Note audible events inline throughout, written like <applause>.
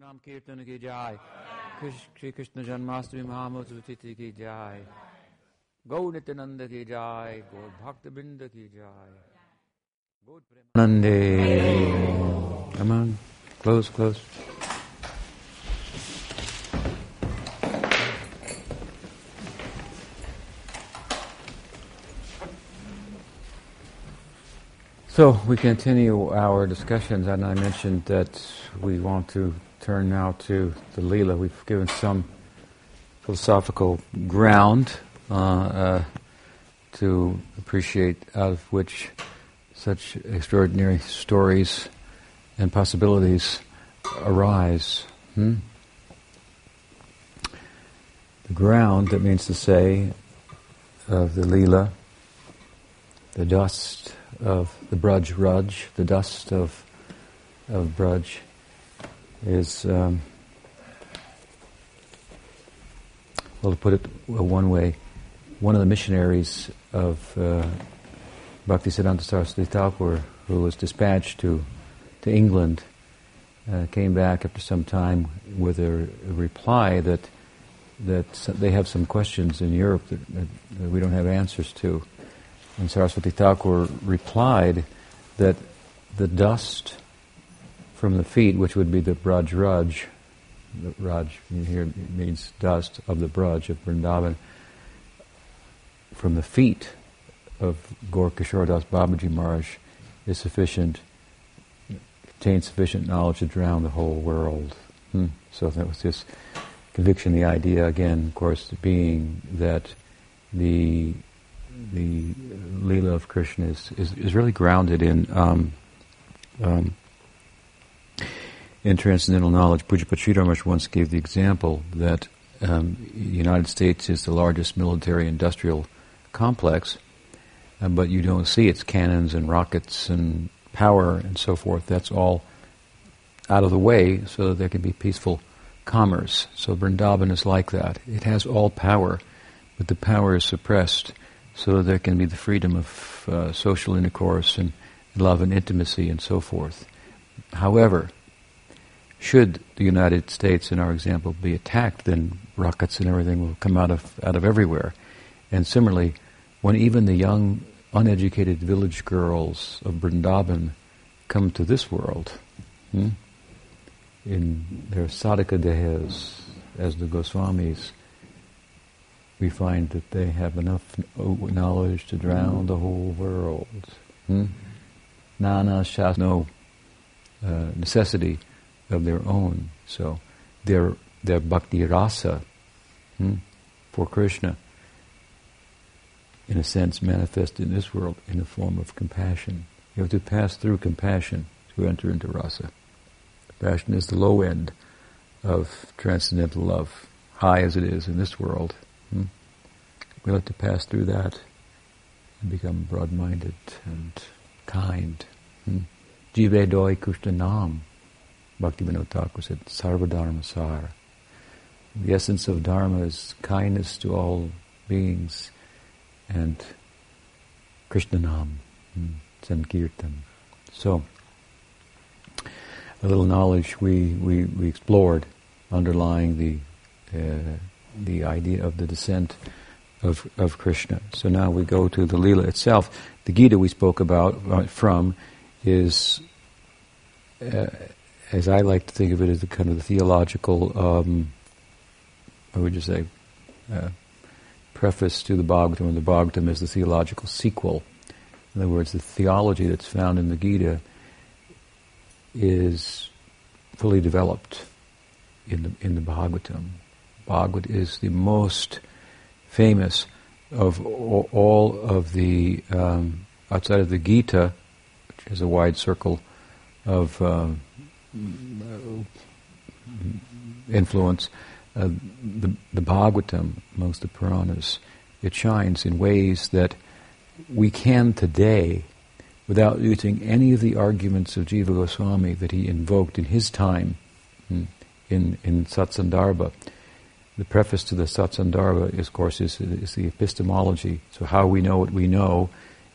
नाम कीर्तन की जाय श्री कृष्ण जन्माष्टमी महामहोत्सव तिथि की जाय गौ नित्यानंद की जाय गौ भक्त बिंद की जाय Nande. Come on, close, close. So we continue our discussions, and I mentioned that we want to turn now to the Leela. We've given some philosophical ground uh, uh, to appreciate out of which such extraordinary stories and possibilities arise. Hmm? The ground, that means to say, of the Leela, the dust of the Braj Raj, the dust of, of Braj, is, um, well, to put it one way, one of the missionaries of uh, Bhaktisiddhanta Saraswati Thakur, who was dispatched to, to England, uh, came back after some time with a, a, reply that that they have some questions in Europe that, that, we don't have answers to. And Saraswati Thakur replied that the dust from the feet, which would be the Braj Raj, the Raj here means dust of the Braj of Vrindavan, from the feet of Gaur Das Babaji Maharaj is sufficient, contains sufficient knowledge to drown the whole world. Hmm. So that was his conviction. The idea, again, of course, being that the the Leela of Krishna is, is, is really grounded in um, um, in transcendental knowledge. Pujapachita Maharaj once gave the example that um, the United States is the largest military industrial complex, uh, but you don't see its cannons and rockets and power and so forth. That's all out of the way so that there can be peaceful commerce. So Vrindavan is like that. It has all power, but the power is suppressed so that there can be the freedom of uh, social intercourse and love and intimacy and so forth. However, should the United States, in our example, be attacked, then rockets and everything will come out of out of everywhere. And similarly, when even the young, uneducated village girls of Vrindavan come to this world, hmm, in their sadhaka dehas, as the Goswamis, we find that they have enough knowledge to drown the whole world. Hmm? Nana shas no uh, necessity of their own. So their their bhakti rasa hmm, for Krishna, in a sense, manifest in this world in the form of compassion. You have to pass through compassion to enter into rasa. Compassion is the low end of transcendental love, high as it is in this world. Hmm? We have to pass through that and become broad-minded and kind. Hmm? Jive doi kushta nam. Bhaktivinoda Thakur said, Sarvadharma Sar. The essence of Dharma is kindness to all beings and Krishnanam, hmm, Sankirtan. So, a little knowledge we, we, we explored underlying the, uh, the idea of the descent of, of Krishna. So now we go to the Leela itself. The Gita we spoke about uh, from is uh, as I like to think of it, as a kind of the theological, um, I would just say, uh, preface to the Bhagavatam, and the Bhagavatam is the theological sequel. In other words, the theology that's found in the Gita is fully developed in the in the Bhagavatam. Bhagavad is the most famous of all of the um, outside of the Gita, which is a wide circle of um, influence, uh, the, the Bhagavatam of the Puranas, it shines in ways that we can today, without using any of the arguments of Jiva Goswami that he invoked in his time hmm, in, in Satsandarbha. The preface to the Satsandarbha, is, of course, is, is the epistemology, so how we know what we know,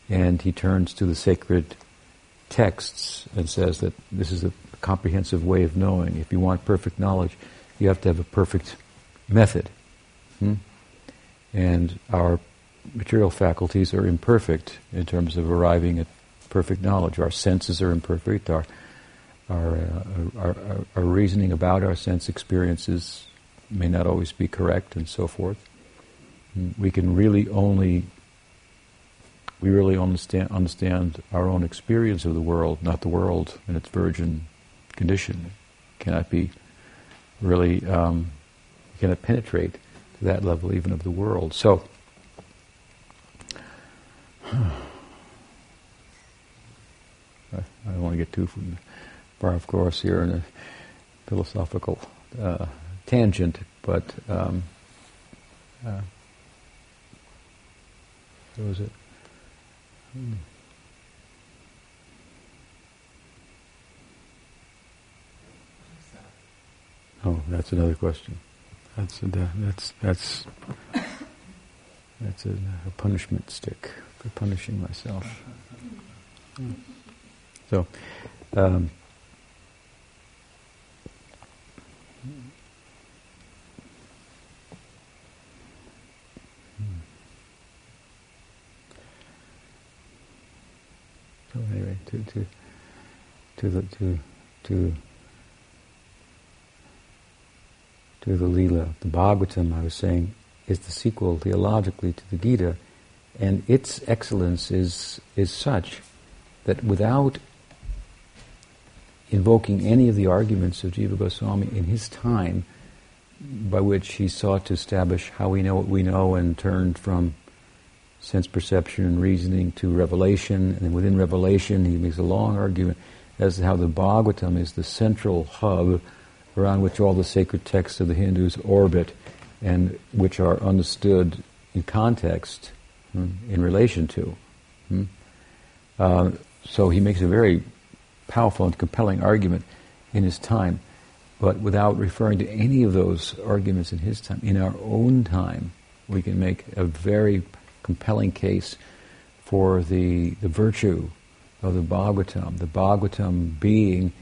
and he turns to the sacred texts and says that this is a comprehensive way of knowing. If you want perfect knowledge, you have to have a perfect method. Hmm? And our material faculties are imperfect in terms of arriving at perfect knowledge. Our senses are imperfect. Our our, uh, our, our, our, reasoning about our sense experiences may not always be correct, and so forth. Hmm? We can really only we really understand, understand our own experience of the world, not the world in its virgin condition. Cannot be really, um, cannot penetrate to that level even of the world. So, <sighs> I don't want to get too far off course here in a philosophical uh, tangent, but um, uh, what was it? Oh, that's another question. That's a, that's that's that's a, a punishment stick for punishing myself. So, um, So anyway, to to to the to to to the Leela, the Bhagavatam, I was saying, is the sequel theologically to the Gita, and its excellence is is such that without invoking any of the arguments of Jiva Goswami in his time, by which he sought to establish how we know what we know and turned from sense perception and reasoning to revelation, and within revelation he makes a long argument as to how the Bhagavatam is the central hub around which all the sacred texts of the Hindus orbit and which are understood in context, hmm, in relation to. Hmm. Uh, so he makes a very powerful and compelling argument in his time, but without referring to any of those arguments in his time. In our own time, we can make a very compelling case for the, the virtue of the Bhagavatam, the Bhagavatam being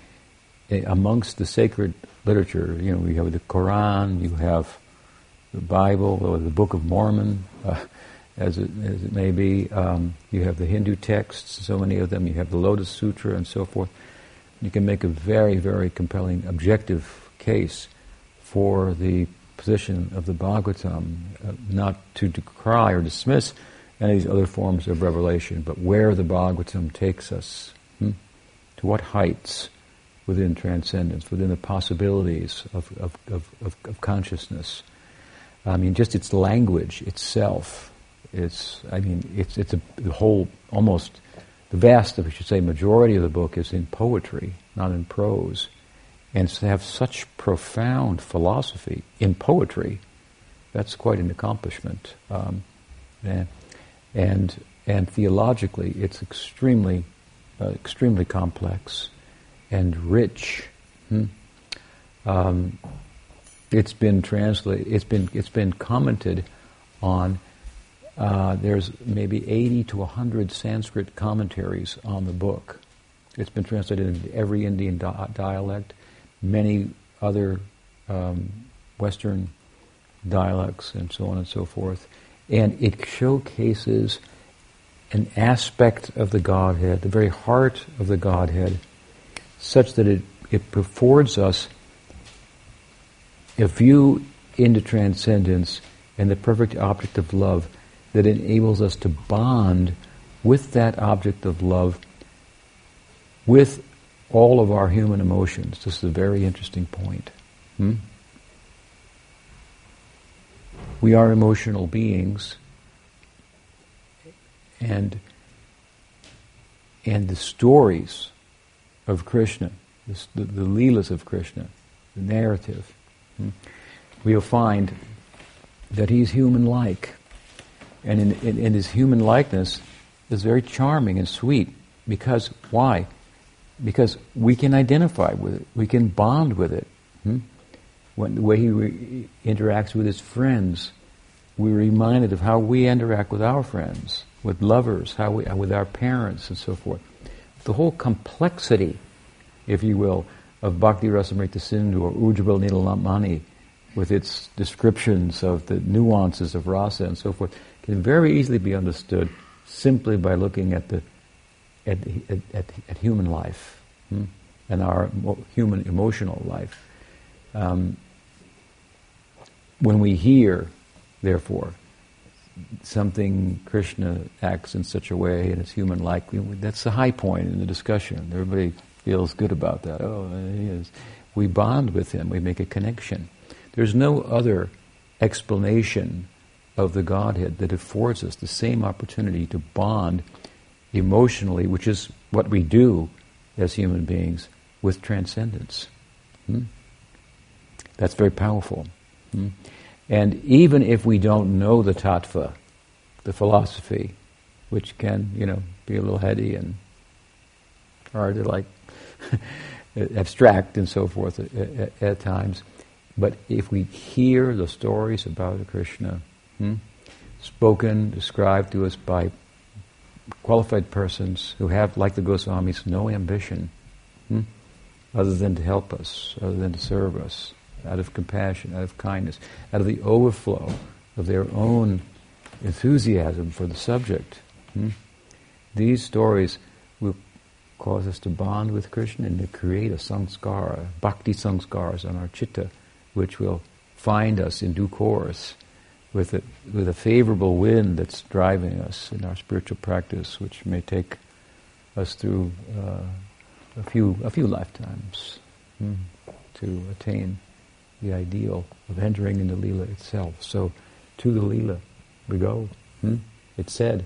amongst the sacred literature. You know, you have the Quran, you have the Bible, or the Book of Mormon, <laughs> uh, as, it, as it may be. Um, you have the Hindu texts, so many of them. You have the Lotus Sutra and so forth. You can make a very, very compelling objective case for the position of the Bhagavatam, uh, not to decry or dismiss any of these other forms of revelation, but where the Bhagavatam takes us, hmm? to what heights within transcendence, within the possibilities of, of, of, of, consciousness. I mean, just its language itself, it's, I mean, it's, it's a, the whole, almost, the vast, if I should say, majority of the book is in poetry, not in prose and to have such profound philosophy in poetry, that's quite an accomplishment. Um, and, and, and theologically, it's extremely, uh, extremely complex and rich. Hmm? Um, it's been translated. It's been it's been commented on. Uh, there's maybe 80 to 100 Sanskrit commentaries on the book. It's been translated into every Indian di- dialect many other um, Western dialects and so on and so forth. And it showcases an aspect of the Godhead, the very heart of the Godhead, such that it, it affords us a view into transcendence and the perfect object of love that enables us to bond with that object of love with all of our human emotions. This is a very interesting point. Hmm? We are emotional beings, and and the stories of Krishna, the, the, the leelas of Krishna, the narrative, hmm? we'll find that he's human-like, and in, in, in his human likeness is very charming and sweet. Because why? because we can identify with it, we can bond with it. Hmm? When, the way he re- interacts with his friends, we're reminded of how we interact with our friends, with lovers, how we, with our parents, and so forth. The whole complexity, if you will, of Bhakti Rasamrita Sindhu or Ujjwal Nilamani with its descriptions of the nuances of rasa and so forth can very easily be understood simply by looking at the at, at, at, at human life hmm? and our human emotional life. Um, when we hear, therefore, something Krishna acts in such a way and it's human-like, that's the high point in the discussion. Everybody feels good about that. Oh, he is. We bond with him. We make a connection. There's no other explanation of the Godhead that affords us the same opportunity to bond emotionally, which is what we do as human beings, with transcendence. Hmm? That's very powerful. Hmm? And even if we don't know the tattva, the philosophy, which can, you know, be a little heady and hard to like <laughs> abstract and so forth at, at, at, times, but if we hear the stories about Krishna, hmm, spoken, described to us by qualified persons who have, like the Goswamis, no ambition hmm, other than to help us, other than to serve us, out of compassion, out of kindness, out of the overflow of their own enthusiasm for the subject. Hmm? These stories will cause us to bond with Krishna and to create a samskara, bhakti samskaras on our chitta, which will find us in due course with a, with a favorable wind that's driving us in our spiritual practice, which may take us through uh, a few a few lifetimes hmm, to attain the ideal of entering into Leela itself. So, to the Leela we go. Hmm? It's said.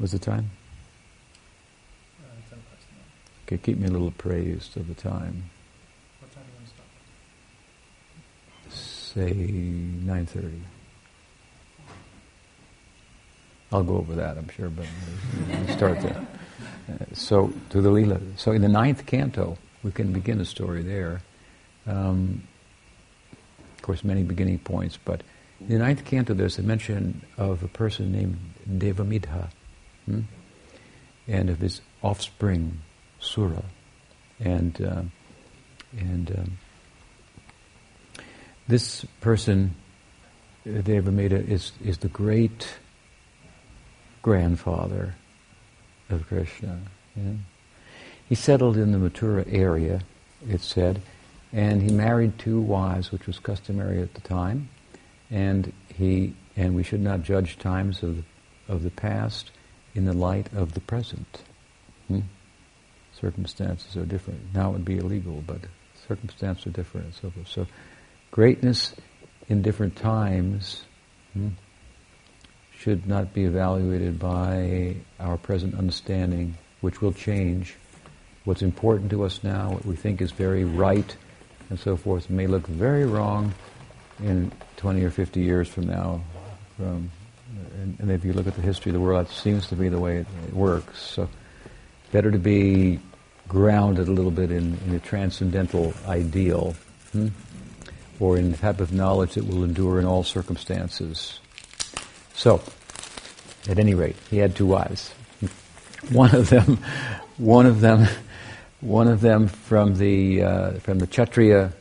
Was the time? Okay, keep me a little appraised of the time. What time do you want to stop? Say nine thirty. I'll go over that, I'm sure, but we start there. <laughs> Uh, so to the Leela. So in the ninth canto, we can begin the story there. Um, of course, many beginning points, but in the ninth canto, there's a mention of a person named Devamidha, hmm? and of his offspring, Sura, and uh, and um, this person, Devamidha, is is the great grandfather of Krishna. Yeah? He settled in the Mathura area, it said, and he married two wives, which was customary at the time. And he and we should not judge times of of the past in the light of the present. Hmm? Circumstances are different. Now it would be illegal, but circumstances are different and so forth. So, greatness in different times hmm, should not be evaluated by our present understanding, which will change. What's important to us now, what we think is very right and so forth may look very wrong in 20 or 50 years from now. From, and, and, if you look at the history of the world, that seems to be the way it, it works. So, better to be grounded a little bit in, in a transcendental ideal, hmm? or in the type of knowledge that will endure in all circumstances. So, at any rate, he had two wives. <laughs> One of them, one of them one of them from the uh, from the Kshatriya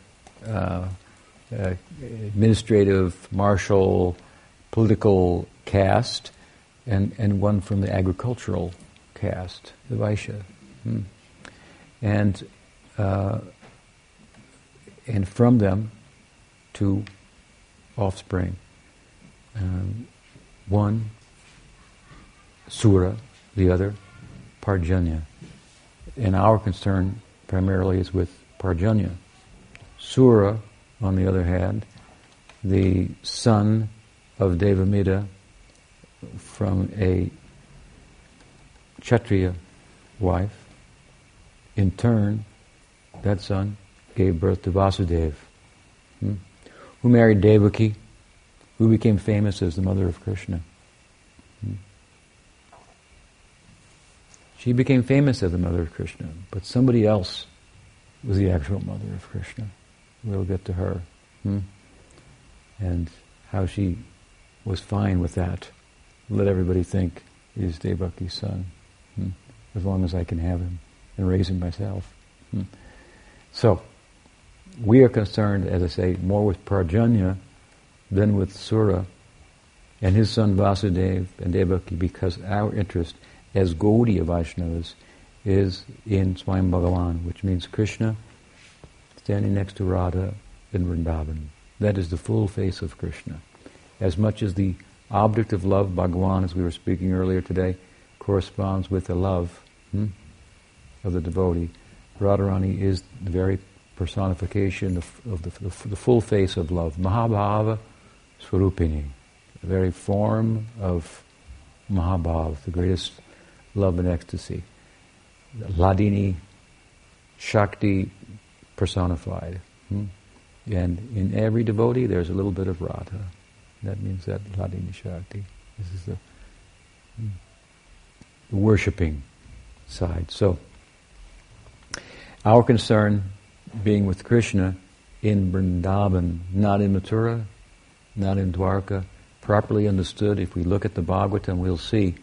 uh, uh, administrative, martial, political caste, and and one from the agricultural caste, the Vaishya, hmm. and uh, and from them, to offspring. Um, one Sura, the other Parjanya and our concern primarily is with Parjanya. Sura, on the other hand, the son of Devamidha from a Kshatriya wife, in turn, that son gave birth to Vasudeva, hmm, who married Devaki, who became famous as the mother of Krishna. Hmm. She became famous as the mother of Krishna, but somebody else was the actual mother of Krishna. We'll get to her. Hmm? And how she was fine with that. Let everybody think he's Devaki's son, hmm? as long as I can have him and raise him myself. Hmm? So, we are concerned, as I say, more with Parjanya than with Sura and his son Vasudeva and Devaki because our interest as Gaudiya Vaishnavas is in Swayam Bhagavan, which means Krishna standing next to Radha in Vrindavan. That is the full face of Krishna. As much as the object of love, Bhagavan, as we were speaking earlier today, corresponds with the love hmm, of the devotee, Radharani is the very personification of, of the, the, the, full face of love. Mahabhava Swarupini, the very form of Mahabhav, the greatest love and ecstasy. Ladini, Shakti personified. Hmm? And in every devotee there's a little bit of Radha. That means that Ladini Shakti. This is the, hmm, the worshipping side. So, our concern being with Krishna in Vrindavan, not in Mathura, not in Dwarka, properly understood, if we look at the Bhagavatam, we'll see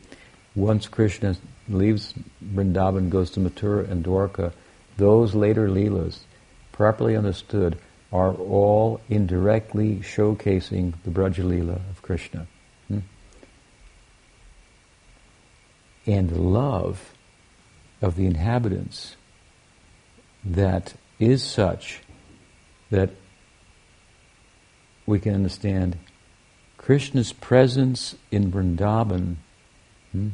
once Krishna leaves Vrindavan, goes to Mathura and Dwarka, those later Leelas, properly understood, are all indirectly showcasing the Braja Leela of Krishna. Hmm? And the love of the inhabitants that is such that we can understand Krishna's presence in Vrindavan hmm,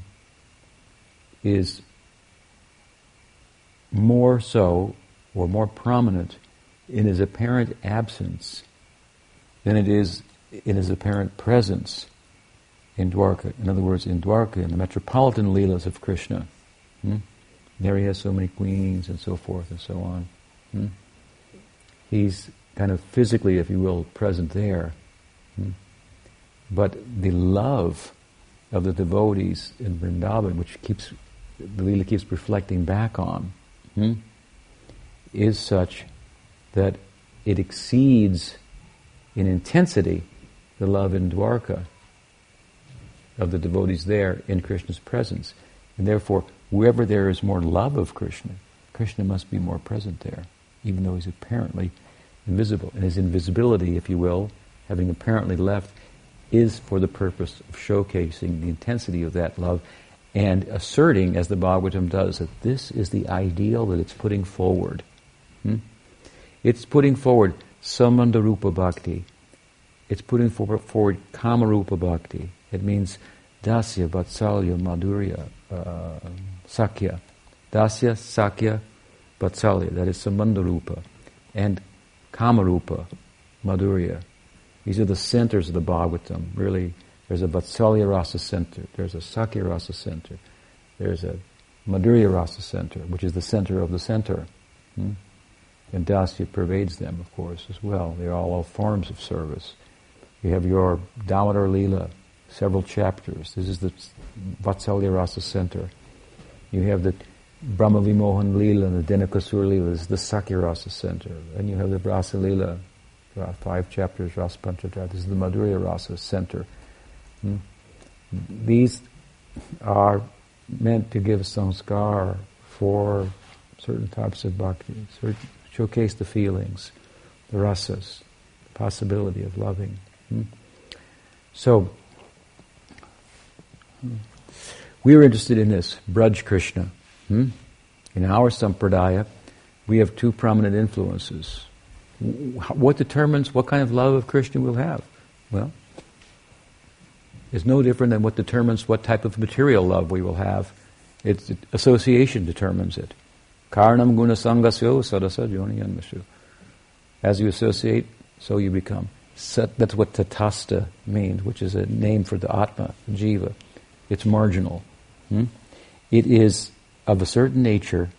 is more so or more prominent in his apparent absence than it is in his apparent presence in Dwarka. In other words, in Dwarka, in the metropolitan Leelas of Krishna. Hmm? There he has so many queens and so forth and so on. Hmm? He's kind of physically, if you will, present there. Hmm? But the love of the devotees in Vrindavan, which keeps the Leela keeps reflecting back on, hmm, is such that it exceeds in intensity the love in Dwarka of the devotees there in Krishna's presence. And therefore, wherever there is more love of Krishna, Krishna must be more present there, even though he's apparently invisible. And his invisibility, if you will, having apparently left, is for the purpose of showcasing the intensity of that love and asserting, as the Bhagavatam does, that this is the ideal that it's putting forward. Hmm? It's putting forward Sambandharupa Bhakti. It's putting forward, Kamarupa Bhakti. It means Dasya, Vatsalya, Madhurya, uh, Sakya. Dasya, Sakya, Vatsalya, that is Sambandharupa. And Kamarupa, Madhurya. These are the centers of the Bhagavatam. Really, there's a Vatsalya Rasa center, there's a Sakya Rasa center, there's a Madhurya Rasa center, which is the center of the center. Hmm? And Dasya pervades them, of course, as well. They're all, all forms of service. You have your Damodar Leela, several chapters. This is the Vatsalya Rasa center. You have the Brahma Vimohan Leela and the Dhenukasura Leela. This is the Sakya Rasa center. And you have the Rasa Leela, five chapters, Rasa Panchadhyaya. This is the Madhurya Rasa center. These are meant to give sanskar for certain types of bhakti, certain showcase the feelings, the rasas, the possibility of loving. Hmm? So, we are interested in this, Braj Krishna. Hmm? In our sampradaya, we have two prominent influences. What determines what kind of love of Krishna we'll have? Well, it's no different than what determines what type of material love we will have. It's association determines it. Karnam guna sangasyo sadasa joniyanmashu. As you associate, so you become. That's what tatastha means, which is a name for the atma, jiva. It's marginal. Hmm? It is of a certain nature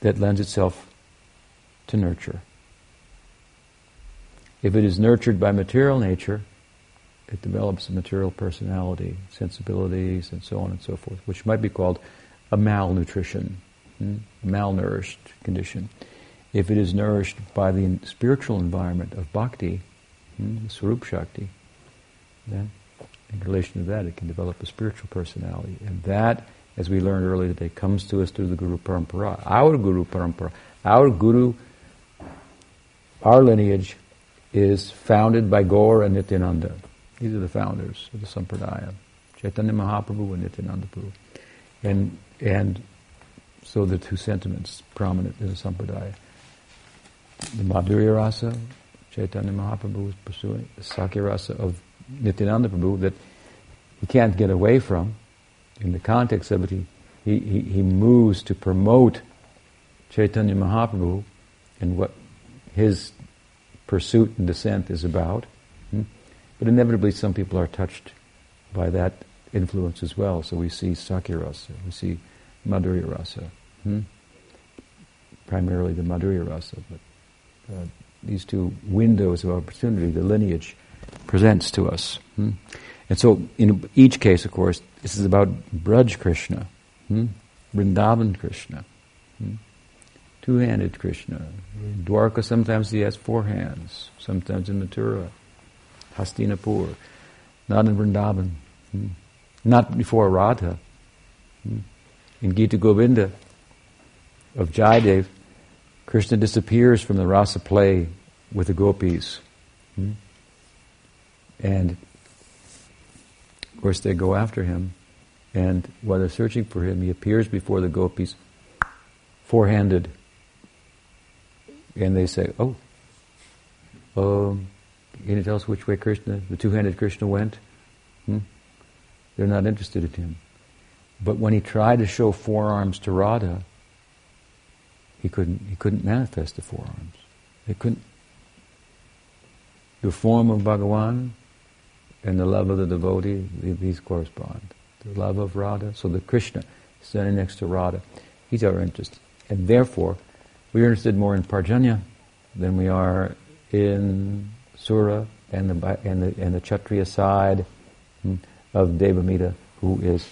that lends itself to nurture. If it is nurtured by material nature, it develops a material personality, sensibilities, and so on and so forth, which might be called a malnutrition, hmm? malnourished condition. If it is nourished by the spiritual environment of bhakti, hmm, the Swarup Shakti, then in relation to that it can develop a spiritual personality. And that, as we learned earlier today, comes to us through the Guru Parampara. Our Guru Parampara, our Guru our lineage is founded by Gaur and Nityananda. These are the founders of the Sampradaya. Chaitanya Mahaprabhu and Nityananda Prabhu. And, and so the two sentiments prominent in the Sampradaya. The Madhurya Rasa, Chaitanya Mahaprabhu was pursuing, the Sakya Rasa of Nityananda Prabhu that he can't get away from. In the context of it, he, he, he, he moves to promote Chaitanya Mahaprabhu and what his pursuit and descent is about. But inevitably, some people are touched by that influence as well. So we see Sakya Rasa, we see Madhurya Rasa, hmm? primarily the Madhurya Rasa, but uh, these two windows of opportunity, the lineage presents to us. Hmm? And so, in each case, of course, this is about Braj Krishna, hmm? Vrindavan Krishna, hmm? two-handed Krishna. In Dwarka, sometimes he has four hands. Sometimes in Mathura, Hastinapur, not in Vrindavan, hmm? not before Radha. Hmm? In Gita Govinda of Jayadev, Krishna disappears from the rasa play with the gopis. Hmm? And of course, they go after him, and while they're searching for him, he appears before the gopis, four handed. And they say, Oh, um, can you tell us which way Krishna, the two handed Krishna, went? Hmm? They're not interested in him. But when he tried to show four arms to Radha, he couldn't, he couldn't manifest the four arms. They couldn't. The form of Bhagavan and the love of the devotee, these correspond. The love of Radha, so the Krishna standing next to Radha, he's our interest. And therefore, we're interested more in Parjanya than we are in Sura and the, and the, and the Kshatriya side hmm, of Devamidha, who is,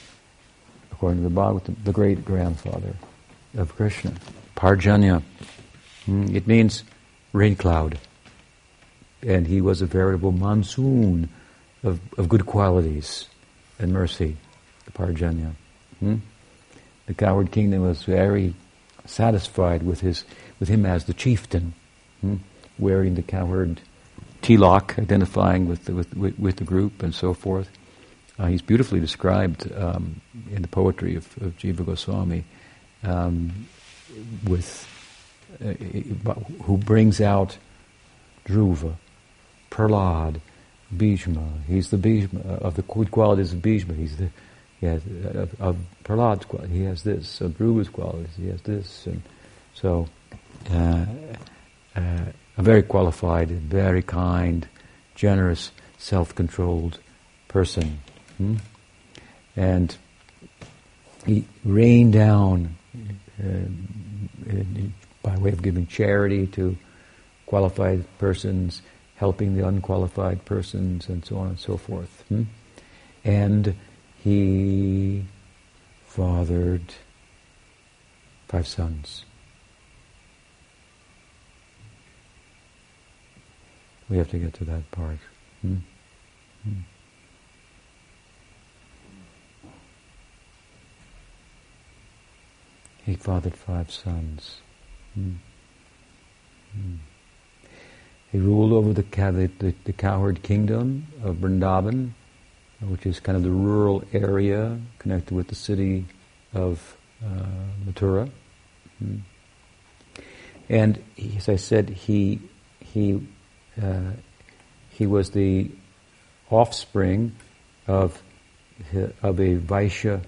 according to the Bhagavatam, the great grandfather of Krishna. Parjanya. Hmm, it means rain cloud. And he was a veritable monsoon of, of good qualities and mercy, the Parjanya. Hmm? The cowherd kingdom was very satisfied with his with him as the chieftain, hmm? wearing the cowherd tilak, identifying with the, with, with, with, the group and so forth. Uh, he's beautifully described um, in the poetry of, of Jiva Goswami um, with uh, who brings out Dhruva, Prahlad, Bhishma. He's the Bhishma of the good qualities of Bhishma. He's the he has of, of Prahlad's qualities. He has this of Dhruva's qualities. He has this, and so uh, uh, a very qualified, very kind, generous, self-controlled person, hmm? and he rained down uh, by way of giving charity to qualified persons helping the unqualified persons, and so on and so forth. Hmm? And he fathered five sons. We have to get to that part. Hmm? Hmm. He fathered five sons. Hmm. Hmm. He ruled over the, the, the cowherd kingdom of Vrindavan, which is kind of the rural area connected with the city of uh, Mathura. Hmm. And as I said, he he uh, he was the offspring of of a Vaishya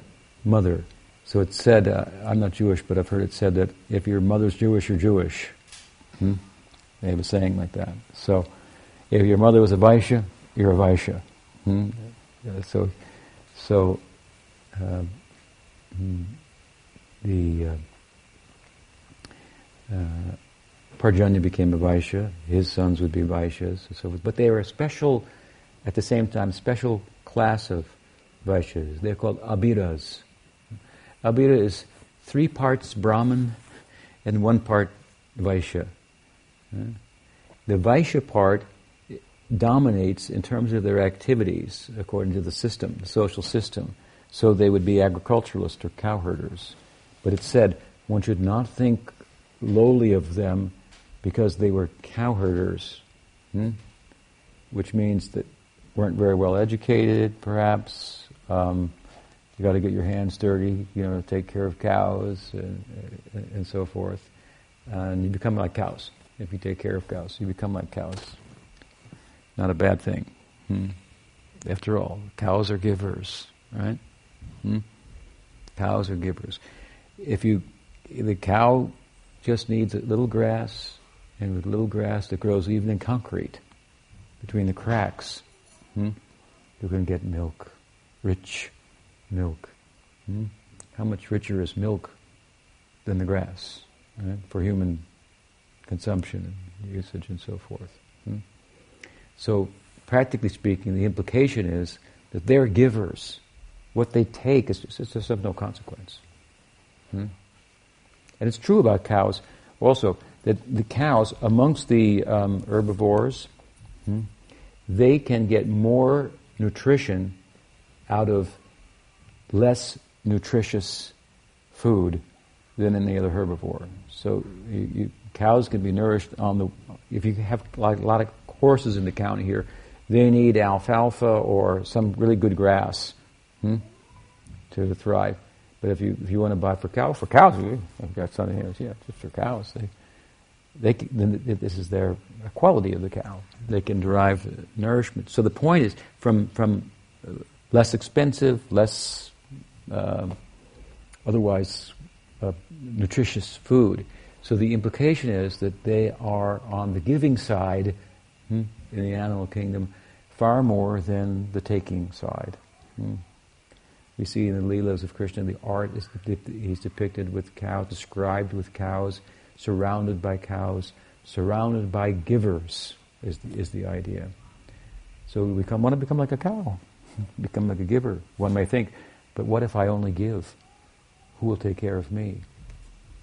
mother. So it's said, uh, I'm not Jewish, but I've heard it said that if your mother's Jewish, you're Jewish. Hmm? They have a saying like that. So, if your mother was a Vaishya, you're a Vaishya. Hmm? So, so uh, the uh, uh, Parjanya became a Vaishya. His sons would be Vaishyas, and so forth. But they were a special, at the same time, special class of Vaishyas. They're called Abhiras. Abhira is three parts Brahman and one part Vaishya. The Vaishya part dominates in terms of their activities according to the system, the social system. So they would be agriculturalists or cowherders. But it said one should not think lowly of them because they were cowherders, hmm? which means that weren't very well educated, perhaps. Um, you got to get your hands dirty, you know, to take care of cows and, and so forth. And you become like cows. If you take care of cows, you become like cows. Not a bad thing. Hmm? After all, cows are givers, right? Hmm? Cows are givers. If you, the cow just needs a little grass, and with little grass that grows even in concrete, between the cracks, hmm? you can get milk, rich milk. Hmm? How much richer is milk than the grass right? for human consumption and usage and so forth? Hmm? So, practically speaking, the implication is that they're givers. What they take is just of no consequence. Hmm? And it's true about cows also that the cows, amongst the um, herbivores, hmm, they can get more nutrition out of less nutritious food than any other herbivore. So you, you, cows can be nourished on the. If you have like a lot of horses in the county here, they need alfalfa or some really good grass hmm, to thrive. But if you if you want to buy for cows, for cows, I've got something here. Yeah, just for cows. They they then this is their quality of the cow. They can derive nourishment. So the point is from from less expensive, less uh, otherwise uh, nutritious food. So the implication is that they are on the giving side hmm, in the animal kingdom far more than the taking side. Hmm. We see in the Leelas of Krishna, the art is he's depicted with cows, described with cows, surrounded by cows, surrounded by givers is the, is the idea. So we want to become like a cow, <laughs> become like a giver. One may think, but what if I only give? Who will take care of me?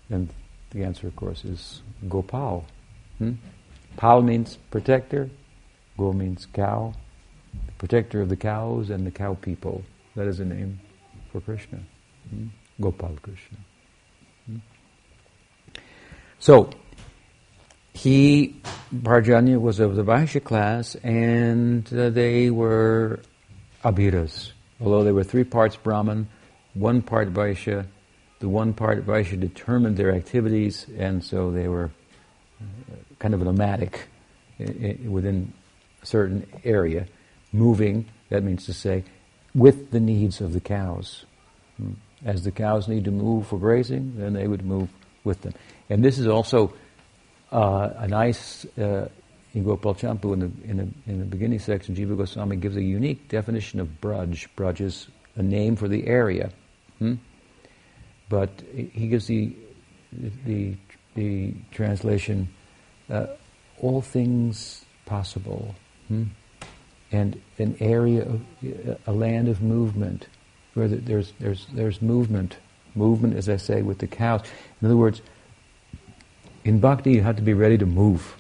And the answer, of course, is Gopal. Hmm? Pal means protector, Go means cow, protector of the cows and the cow people. That is a name for Krishna. Hmm? Gopal Krishna. So, he, Parjanya, was of the Vaishya class, and uh, they were Abhiras. Although they were three parts Brahman, one part Vaishya, the one part Vaishya determined their activities, and so they were uh, kind of nomadic within a certain area, moving, that means to say, with the needs of the cows. Hmm. As the cows need to move for grazing, then they would move with them. And this is also uh, a nice, uh, in Gopal Champu, in the, in, the, in the beginning section, Jiva Goswami gives a unique definition of Braj. Braj is a name for the area. Hmm? But he gives the, the, the translation, uh, all things possible. Hmm? And an area, of, a land of movement, where there's, there's, there's movement. Movement, as I say, with the cows. In other words, in bhakti you have to be ready to move.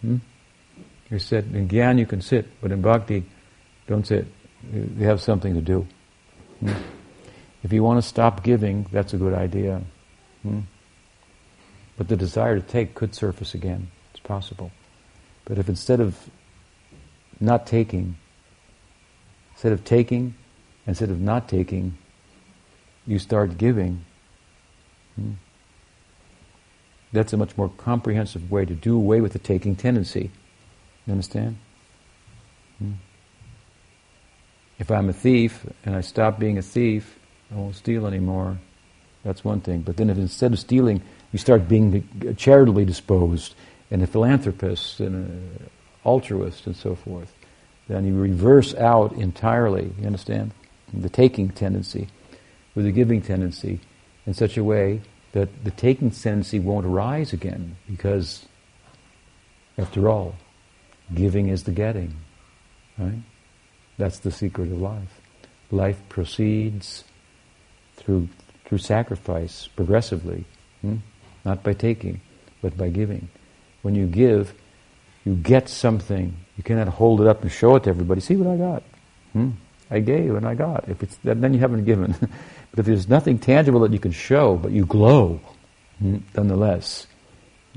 Hmm? You said in gyan you can sit, but in bhakti, don't sit. You have something to do. Hmm? If you want to stop giving, that's a good idea. Hmm? But the desire to take could surface again. It's possible. But if instead of not taking, instead of taking, instead of not taking, you start giving, hmm, that's a much more comprehensive way to do away with the taking tendency. You understand? Hmm. If I'm a thief and I stop being a thief, I won't steal anymore. That's one thing. But then if instead of stealing, you start being charitably disposed and a philanthropist and an altruist and so forth, then you reverse out entirely, you understand? The taking tendency with the giving tendency in such a way that the taking tendency won't arise again because, after all, giving is the getting. Right? That's the secret of life. Life proceeds through through sacrifice progressively, hmm? not by taking, but by giving. When you give, you get something. You cannot hold it up and show it to everybody. See what I got. Hmm? I gave and I got. If it's then you haven't given. <laughs> But if there's nothing tangible that you can show, but you glow, nonetheless,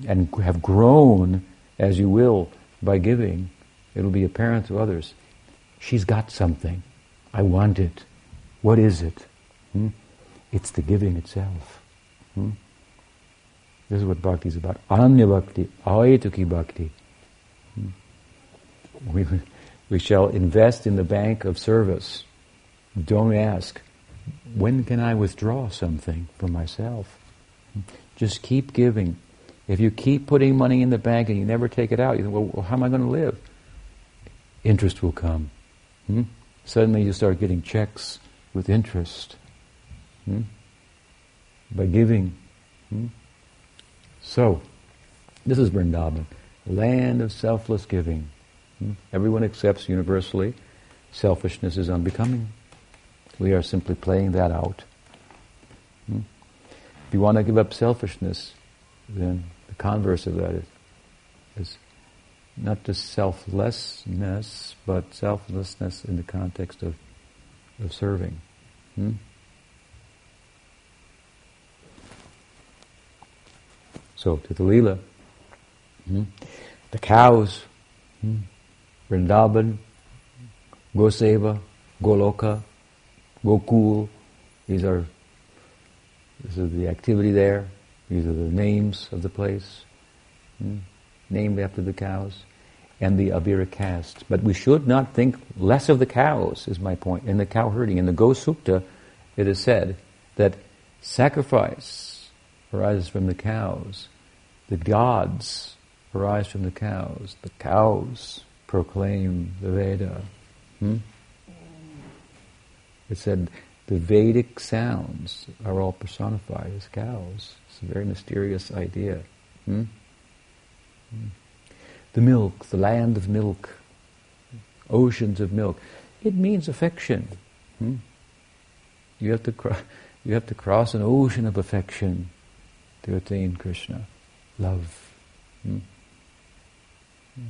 and have grown as you will by giving, it'll be apparent to others. She's got something. I want it. What is it? Hmm? It's the giving itself. Hmm? This is what bhakti is about. Ananya bhakti, ahetuki bhakti. Hmm? We, <laughs> we shall invest in the bank of service. Don't ask, when can I withdraw something for myself? Just keep giving. If you keep putting money in the bank and you never take it out, you think, well, how am I going to live? Interest will come. Hmm? Suddenly you start getting checks with interest. Hmm? By giving. Hmm? So, this is Vrindavan, land of selfless giving. Hmm? Everyone accepts universally selfishness is unbecoming. We are simply playing that out. Hmm? If you want to give up selfishness, then the converse of that is, is not just selflessness, but selflessness in the context of, of serving. Hmm? So to the Leela, hmm? the cows, hmm? Vrindavan, Goseva, Goloka, Gokul, these are this is the activity there. These are the names of the place, hmm? named after the cows, and the Abira caste. But we should not think less of the cows, is my point. In the cow herding, in the Go Sukta, it is said that sacrifice arises from the cows. The gods arise from the cows. The cows proclaim the Veda. Hmm? It said the Vedic sounds are all personified as cows. It's a very mysterious idea. Hmm? Hmm. The milk, the land of milk, oceans of milk. It means affection. Hmm? You have to cro- you have to cross an ocean of affection to attain Krishna, love. Hmm? hmm.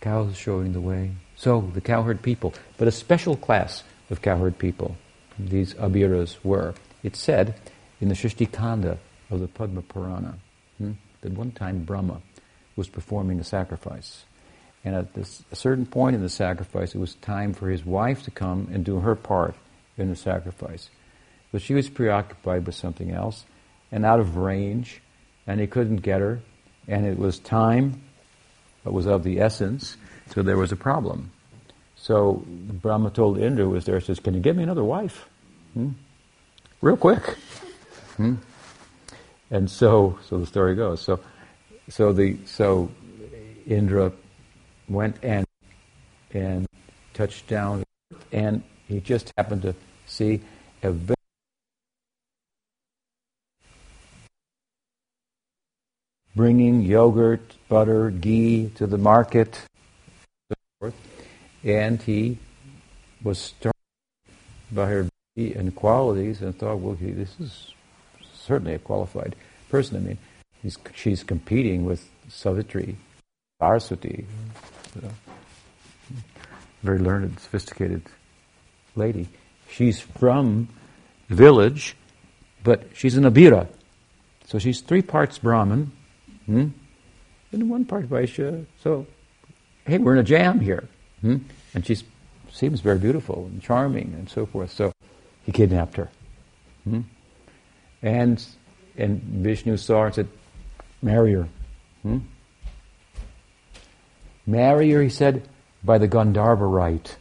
Cows showing the way. So the cowherd people, but a special class of cowherd people. These abiras were. It's said in the Srishti Khanda of the Padma Purana hmm, that one time Brahma was performing a sacrifice. And at this, a certain point in the sacrifice, it was time for his wife to come and do her part in the sacrifice. But she was preoccupied with something else and out of range, and he couldn't get her, and it was time that was of the essence, so there was a problem. So Brahma told Indra, who was there, says, Can you get me another wife? Hmm? Real quick. Hmm? And so, so the story goes. So, so the so Indra went and and touched down, and he just happened to see a very bringing yogurt, butter, ghee to the market, and he was struck by her beauty and qualities and thought, well, this is certainly a qualified person. I mean, she's competing with Savitri, Saraswati, very learned, sophisticated lady. She's from village, but she's an Abira. So she's three parts Brahmin, hmm? and one part Vaishya. So, hey, we're in a jam here. Hmm? And she seems very beautiful and charming and so forth. So he kidnapped her. Hmm? And, and Vishnu saw her and said, Marry her. Hmm? Marry her, he said, by the Gandharva rite.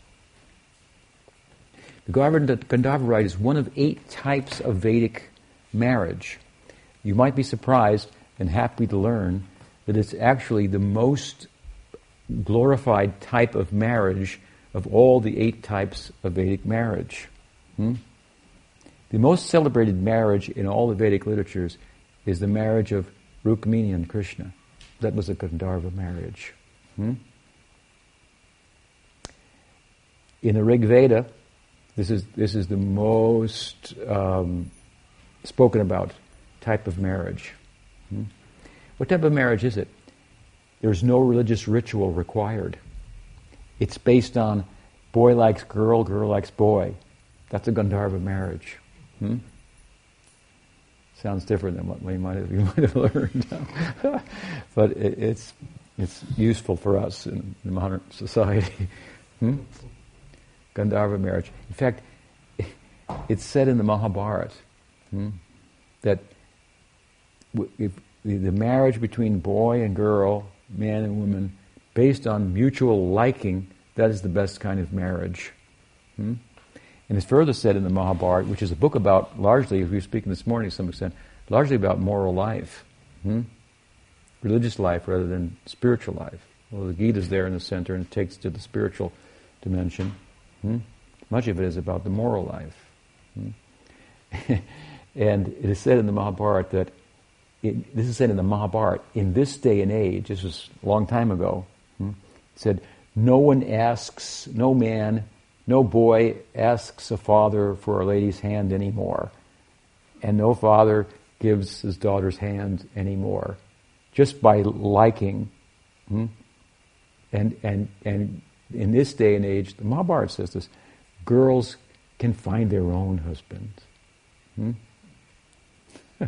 The Gandharva rite is one of eight types of Vedic marriage. You might be surprised and happy to learn that it's actually the most glorified type of marriage of all the eight types of Vedic marriage. Hmm? The most celebrated marriage in all the Vedic literatures is the marriage of Rukmini and Krishna. That was a Gandharva marriage. Hmm? In the Rig Veda, this is, this is the most um, spoken about type of marriage. Hmm? What type of marriage is it? There's no religious ritual required. It's based on boy likes girl, girl likes boy. That's a Gandharva marriage. Hmm? Sounds different than what we might have, <laughs> you might have learned. <laughs> but it, it's, it's useful for us in, in modern society. <laughs> Hmm? Gandharva marriage. In fact, it's said in the Mahabharata hmm, that if the marriage between boy and girl, man and woman, based on mutual liking, that is the best kind of marriage. Hmm? And it's further said in the Mahabharata, which is a book about largely, as we were speaking this morning to some extent, largely about moral life, hmm? religious life rather than spiritual life. Well, the Gita is there in the center and it takes to the spiritual dimension. Hmm? Much of it is about the moral life. Hmm? <laughs> and it is said in the Mahabharata that, it, this is said in the Mahabharata, in this day and age, this was a long time ago, hmm? said, no one asks, no man no boy asks a father for a lady's hand anymore, and no father gives his daughter's hand anymore, just by liking. Hmm? And and and in this day and age, the Mahabharata says this: girls can find their own husbands. Hmm? <laughs>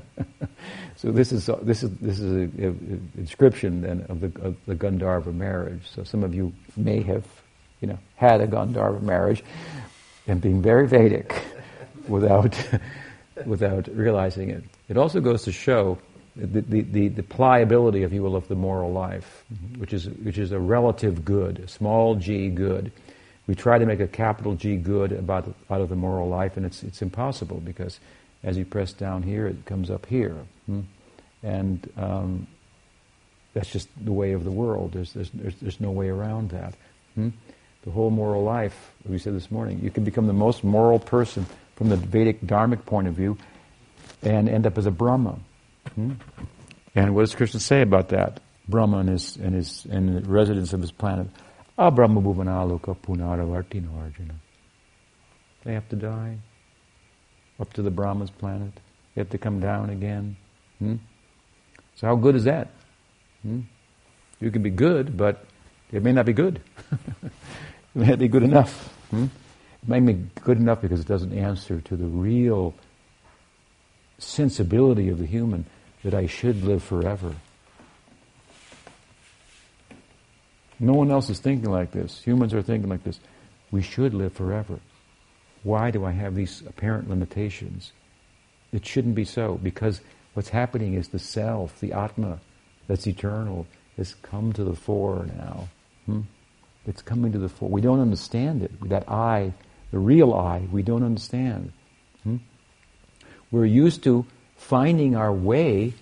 so this is this is this is a, a, a description then of the of the Gandharva marriage. So some of you may have you know, had a Gandharva marriage and being very Vedic without, <laughs> without realizing it. It also goes to show the, the, the, the, pliability, if you will, of the moral life, mm-hmm. which is, which is a relative good, a small g good. We try to make a capital G good about, out of the moral life, and it's, it's impossible because as you press down here, it comes up here. Hmm? And um, that's just the way of the world. There's, there's, there's, there's no way around that. Hmm? the whole moral life, we said this morning. You can become the most moral person from the Vedic dharmic point of view and end up as a Brahma. Hmm? And what does Krishna say about that? Brahma and his and his and the residents of his planet. Ah Brahma Bhuvanaluka Punaravartino Arjuna. They have to die. Up to the Brahma's planet. They have to come down again. Hmm? So how good is that? Hmm? You can be good, but it may not be good. <laughs> It may not be good enough. Hmm? It may be good enough because it doesn't answer to the real sensibility of the human that I should live forever. No one else is thinking like this. Humans are thinking like this. We should live forever. Why do I have these apparent limitations? It shouldn't be so because what's happening is the self, the Atma, that's eternal, has come to the fore now. Hmm? It's coming to the fore. We don't understand it. That I, the real I, we don't understand. Hmm? We're used to finding our way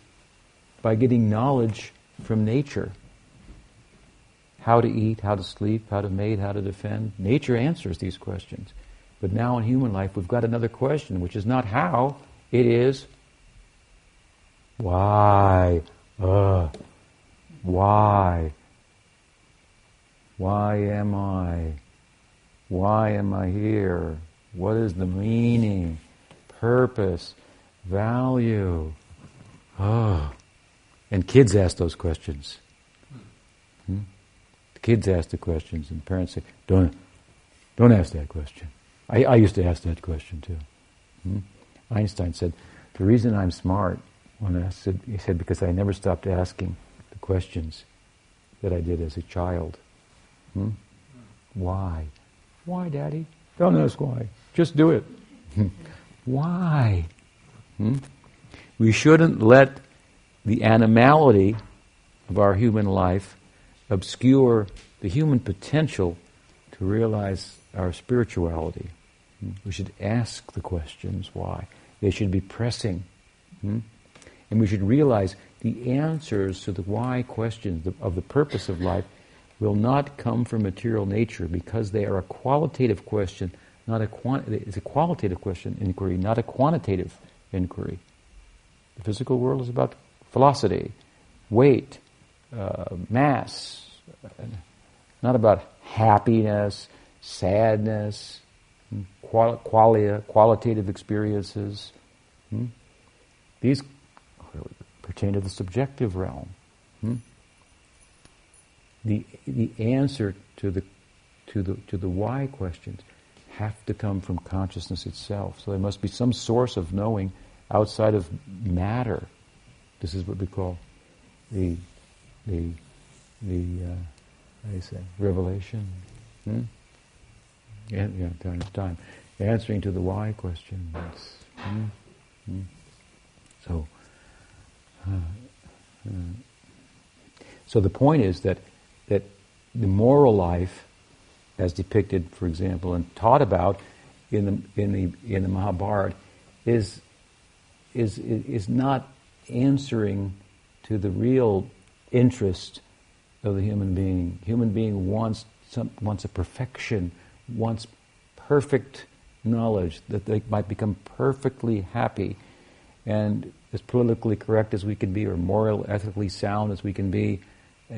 by getting knowledge from nature. How to eat, how to sleep, how to mate, how to defend. Nature answers these questions. But now in human life, we've got another question, which is not how, it is why. Uh, why? Why am I? Why am I here? What is the meaning, purpose, value? Oh. And kids ask those questions. Hmm? The kids ask the questions, and parents say, "Don't, don't ask that question." I, I used to ask that question too. Hmm? Einstein said, "The reason I'm smart," I said, he said, because I never stopped asking the questions that I did as a child. Hmm? Why? Why, Daddy? Don't ask why. Just do it. <laughs> why? Hmm? We shouldn't let the animality of our human life obscure the human potential to realize our spirituality. Hmm? We should ask the questions why. They should be pressing. Hmm? And we should realize the answers to the why questions of the purpose of life will not come from material nature because they are a qualitative question, not a quant- it's a qualitative question inquiry, not a quantitative inquiry. The physical world is about velocity, weight, uh, mass, not about happiness, sadness, qual- qualia, qualitative experiences. Hmm? These pertain to the subjective realm. Hmm? the, the answer to the, to, the, to the why questions have to come from consciousness itself. So there must be some source of knowing outside of matter. This is what we call the the the uh, how do you say revelation. Hmm? Yeah, yeah, time, time. Answering to the why question. Hmm? Hmm? So, Hmm. so the point is that that the moral life, as depicted, for example, and taught about in the in the in the Mahabharata, is is is not answering to the real interest of the human being. Human being wants some, wants a perfection, wants perfect knowledge that they might become perfectly happy and as politically correct as we can be or moral, ethically sound as we can be. Uh,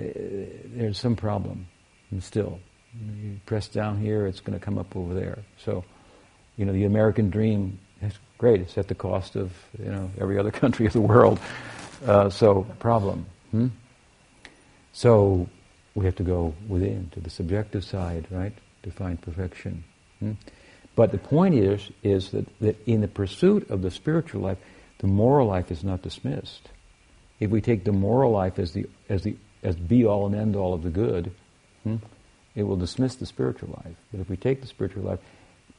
there's some problem and still. You press down here, it's going to come up over there. So, you know, the American dream is great. It's at the cost of, you know, every other <laughs> country of the world. Uh, so, problem. Hmm? So, we have to go within, to the subjective side, right, to find perfection. Hmm? But the point is, is that, that in the pursuit of the spiritual life, the moral life is not dismissed. If we take the moral life as the, as the as be all and end all of the good, hmm, it will dismiss the spiritual life. But if we take the spiritual life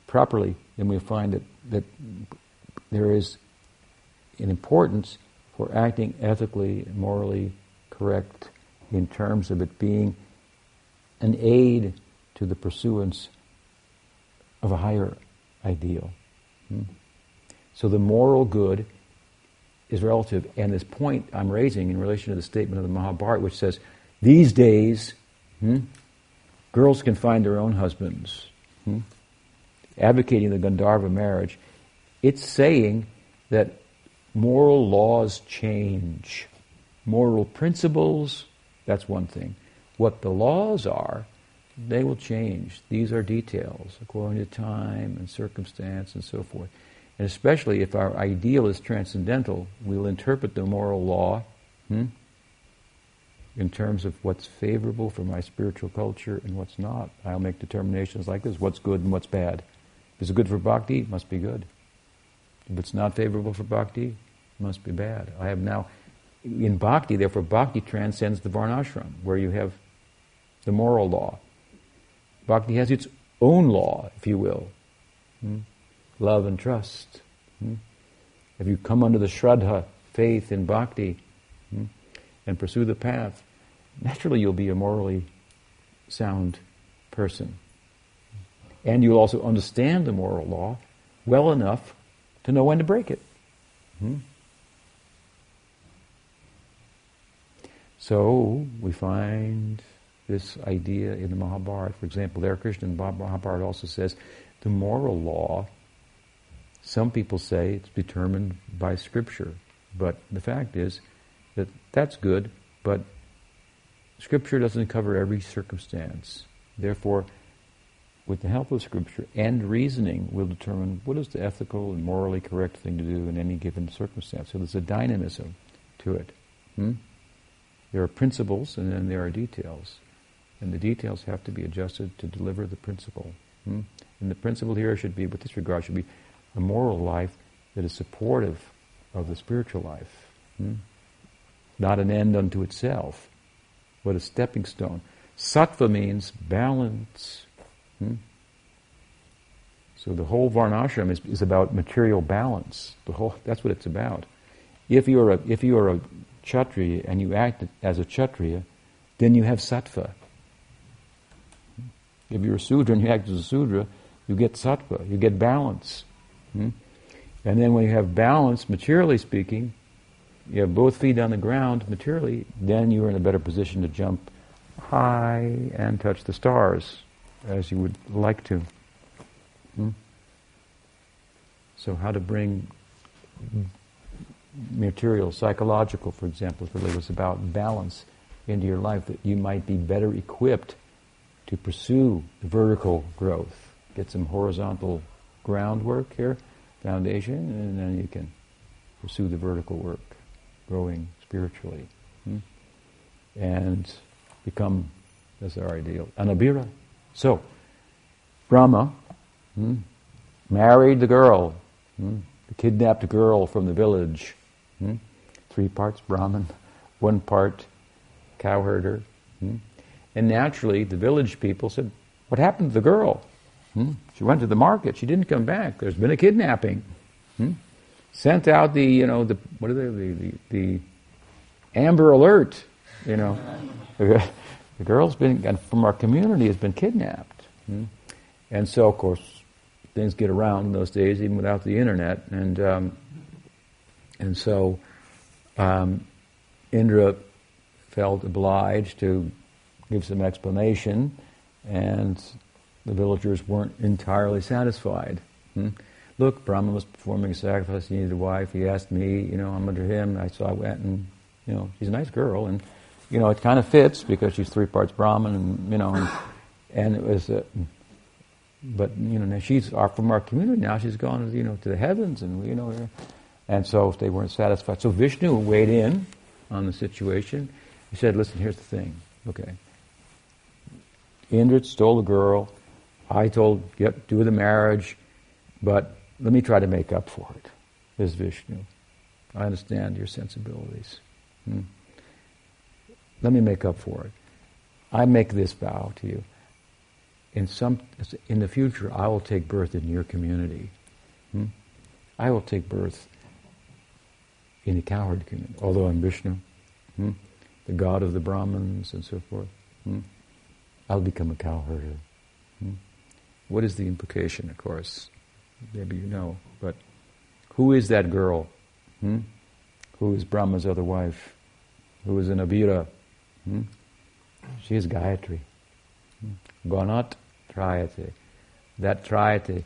properly, then we find that, that there is an importance for acting ethically and morally correct in terms of it being an aid to the pursuance of a higher ideal. Hmm? So the moral good is relative. And this point I'm raising in relation to the statement of the Mahabharata, which says, these days, hmm, girls can find their own husbands, hmm, advocating the Gandharva marriage, it's saying that moral laws change. Moral principles, that's one thing. What the laws are, they will change. These are details according to time and circumstance and so forth. And especially if our ideal is transcendental, we'll interpret the moral law hmm, in terms of what's favorable for my spiritual culture and what's not. I'll make determinations like this what's good and what's bad. If it's good for bhakti, it must be good. If it's not favorable for bhakti, it must be bad. I have now, in bhakti, therefore, bhakti transcends the varnashram, where you have the moral law. Bhakti has its own law, if you will. Hmm? Love and trust. Hmm? If you come under the shraddha, faith in bhakti, hmm, and pursue the path, naturally you'll be a morally sound person. And you'll also understand the moral law well enough to know when to break it. Hmm? So we find this idea in the Mahabharata. For example, there Krishna in the Mahabharata also says the moral law some people say it's determined by Scripture, but the fact is that that's good, but Scripture doesn't cover every circumstance. Therefore, with the help of Scripture and reasoning, we'll determine what is the ethical and morally correct thing to do in any given circumstance. So there's a dynamism to it. Hmm? There are principles and then there are details. And the details have to be adjusted to deliver the principle. Hmm? And the principle here should be, with this regard, should be a moral life that is supportive of the spiritual life. Hmm? Not an end unto itself, but a stepping stone. Sattva means balance. Hmm? So the whole varnashram is, is about material balance. The whole, that's what it's about. If you're a, if you are a kshatriya and you act as a kshatriya, then you have sattva. If you're a sudra and you act as a sudra, you get sattva, you get balance. Hmm? And then when you have balance, materially speaking, you have both feet on the ground materially, then you are in a better position to jump high and touch the stars as you would like to. Hmm? So, how to bring material, psychological, for example, if really was about balance into your life, that you might be better equipped to pursue vertical growth, get some horizontal groundwork here, foundation, and then you can pursue the vertical work, growing spiritually, hmm? and become, that's our ideal, anabira. So, Brahma hmm, married the girl, hmm, the kidnapped girl from the village. Hmm? Three parts Brahmin, <laughs> one part cowherder. Hmm? And naturally, the village people said, What happened to the girl? She went to the market. She didn't come back. There's been a kidnapping. Hmm? Sent out the, you know, the, what are they, the, the, the Amber Alert, you know. the girl's been, from our community, has been kidnapped. Hmm? And so, of course, things get around in those days, even without the internet. And, um, and so um, Indra felt obliged to give some explanation, and the villagers weren't entirely satisfied. Hmm? Look, Brahma was performing a sacrifice. He needed a wife. He asked me, you know, I'm under him. I so I went, and you know, she's a nice girl, and you know, it kind of fits because she's three parts Brahmin, and you know, and, and it was. Uh, but you know, now she's from our community now. She's gone, you know, to the heavens, and you know, and so if they weren't satisfied, so Vishnu weighed in on the situation. He said, "Listen, here's the thing. Okay, Indra stole the girl. I told, yep, do the marriage, but let me try to make up for it." Is Vishnu. I understand your sensibilities. Hmm. Let me make up for it. I make this vow to you. In some, in the future, I will take birth in your community. Hmm? I will take birth in the cowherd community. Although I'm Vishnu, hmm? the god of the Brahmins and so forth, hmm? I'll become a cowherder. What is the implication? Of course, maybe you know, but who is that girl? Hmm? Who is Brahma's other wife? Who is an Avira? Hmm? She is Gayatri. Hmm? Ganat Trayate. That Trayate,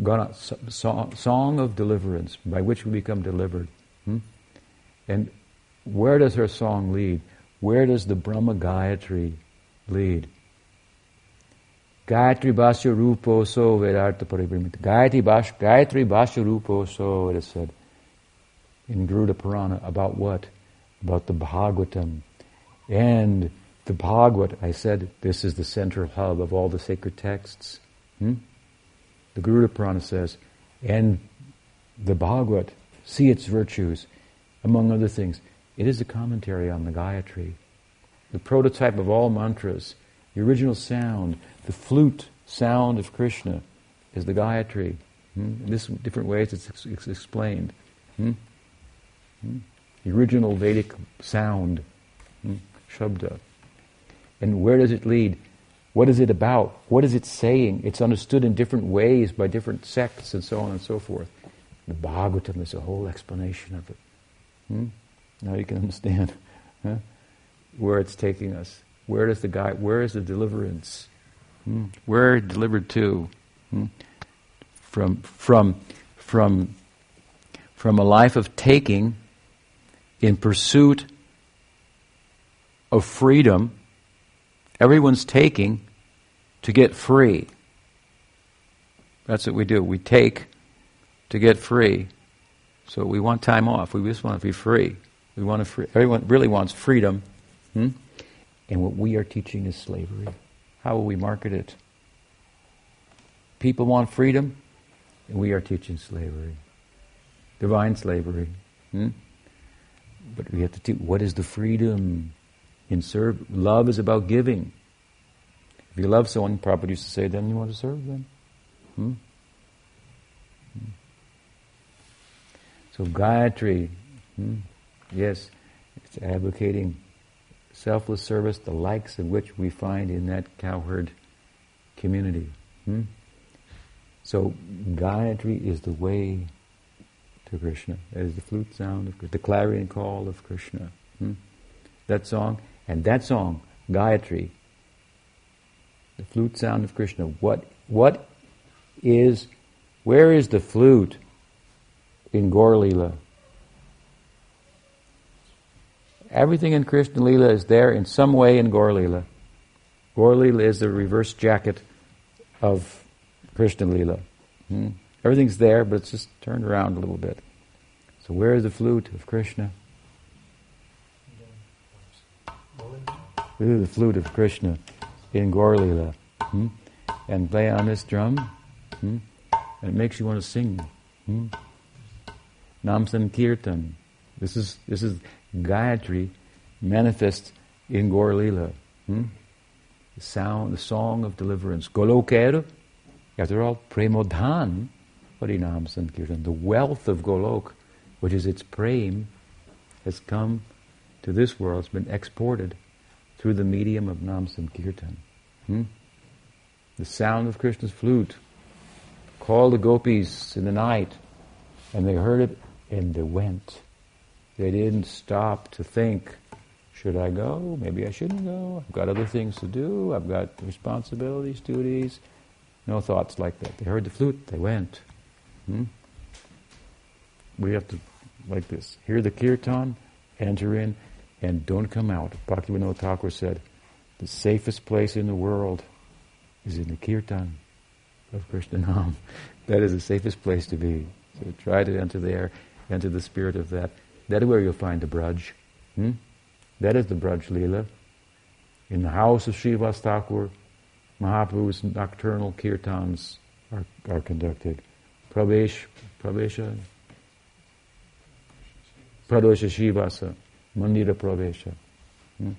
Ganat, song, song of deliverance, by which we become delivered. Hmm? And where does her song lead? Where does the Brahma Gayatri lead? Gayatri Bhashya Rupo So Vedartha Paribhrimita. Gayatri Bhashya, Gayatri Bhashya Rupo So, it is said in Garuda Purana. About what? About the Bhagavatam. And the Bhagavad, I said, this is the central hub of all the sacred texts. Hmm? The Garuda Purana says, and the Bhagavad, see its virtues, among other things. It is a commentary on the Gayatri, the prototype of all mantras, the original sound, the flute sound of Krishna is the Gayatri. Hmm? In this different ways it's, it's explained. Hmm? Hmm? The original Vedic sound, hmm? Shabda. And where does it lead? What is it about? What is it saying? It's understood in different ways by different sects and so on and so forth. The Bhagavatam is a whole explanation of it. Hmm? Now you can understand huh? where it's taking us. Where does the guy? Where is the deliverance? Hmm? Where delivered to? Hmm? From from from from a life of taking in pursuit of freedom. Everyone's taking to get free. That's what we do. We take to get free. So we want time off. We just want to be free. We want to free. Everyone really wants freedom. Hmm? And what we are teaching is slavery. How will we market it? People want freedom, and we are teaching slavery. Divine slavery. Hmm? But we have to teach what is the freedom in serve. Love is about giving. If you love someone, Prabhupada used to say, then you want to serve them. Hmm? Hmm. So Gayatri, hmm, yes, it's advocating selfless service, the likes of which we find in that cowherd community. Hmm? So Gayatri is the way to Krishna. That is the flute sound of the clarion call of Krishna. Hmm? That song, and that song, Gayatri, the flute sound of Krishna. What what is where is the flute in Gaur Lila. Everything in Krishna Lila is there in some way in Gaur Lila. Gaur Lila is the reverse jacket of Krishna Lila. Hmm? Everything's there, but it's just turned around a little bit. So where is the flute of Krishna? The flute of Krishna in Gaur Lila. Hmm? And play on this drum, hmm? and it makes you want to sing. Hmm? Nam Sankirtan. This is, this is Gayatri manifests in Gaur Lila. Hmm? The sound, the song of deliverance. Golokera, after all, Premodhan, Harinam Sankirtan. The wealth of Golok, which is its prem, has come to this world, it's been exported through the medium of Nam Sankirtan. Hmm? The sound of Krishna's flute called the gopis in the night, and they heard it and they went. They didn't stop to think, should I go? Maybe I shouldn't go. I've got other things to do. I've got responsibilities, duties. No thoughts like that. They heard the flute, they went. Hmm? We have to, like this, hear the kirtan, enter in, and don't come out. Bhaktivinoda Thakur said, the safest place in the world is in the kirtan of Krishna Nam. <laughs> That is the safest place to be. So try to enter there, enter the spirit of that. That is where you'll find the Braj. Hmm? That is the Braj Leela. In the house of Srivas Thakur, Mahaprabhu's nocturnal kirtans are, are conducted. Pravesh, Pravesha, Pradosha Shivasa, Mandira Pravesha. Hmm?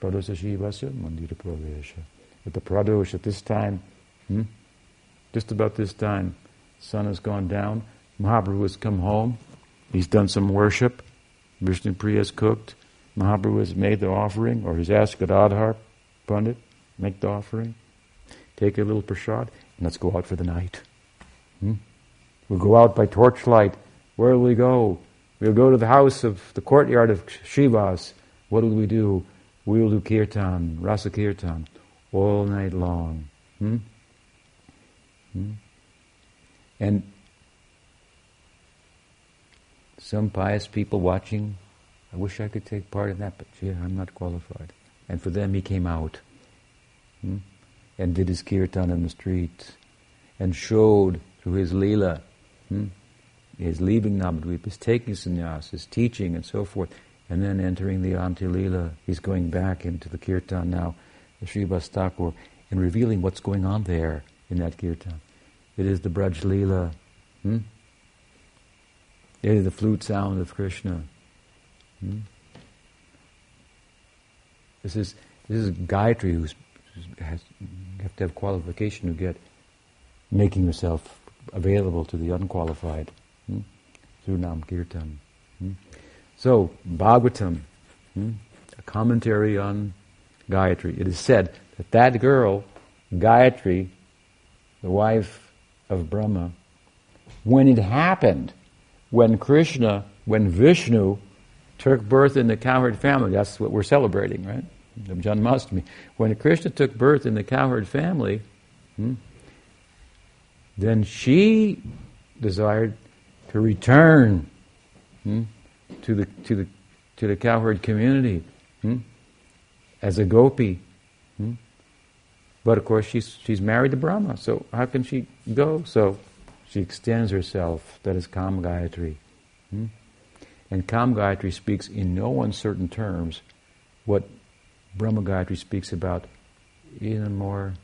Pradosha Shivasa, Mandira Pravesha. At the Pradosh, at this time, hmm? just about this time, sun has gone down, Mahaprabhu has come home, he's done some worship, Vishnu Priya has cooked, Mahaprabhu has made the offering, or he's asked Gadadhar Pandit, make the offering, take a little prasad, and let's go out for the night. Hmm? We'll go out by torchlight. Where will we go? We'll go to the house of the courtyard of Srivas. What will we do? We will do kirtan, rasa kirtan, all night long. Hmm? Hmm? And some pious people watching, I wish I could take part in that, but gee, I'm not qualified. And for them, he came out hmm? and did his kirtan in the streets and showed through his lila, hmm? his leaving Navadvip, his taking sannyas, his teaching, and so forth, and then entering the Antya Lila. He's going back into the kirtan now, the Srivas Thakur, and revealing what's going on there in that kirtan. It is the Braj Leela. Hmm? It is the flute sound of Krishna. Hmm? This is this is Gayatri who has, you have to have qualification to get making yourself available to the unqualified hmm? through Nam Kirtan. Hmm? So, Bhagavatam, hmm? a commentary on Gayatri. It is said that that girl, Gayatri, the wife of Brahma, when it happened, when Krishna, when Vishnu took birth in the cowherd family, that's what we're celebrating, right? The Janmashtami. When Krishna took birth in the cowherd family, hmm, then she desired to return hmm, to the to the to the cowherd community hmm, as a gopi. Hmm. But of course, she's she's married to Brahma, so how can she go? So she extends herself. That is Kam Gayatri. Hmm. And Kam Gayatri speaks in no uncertain terms what Brahma Gayatri speaks about in a more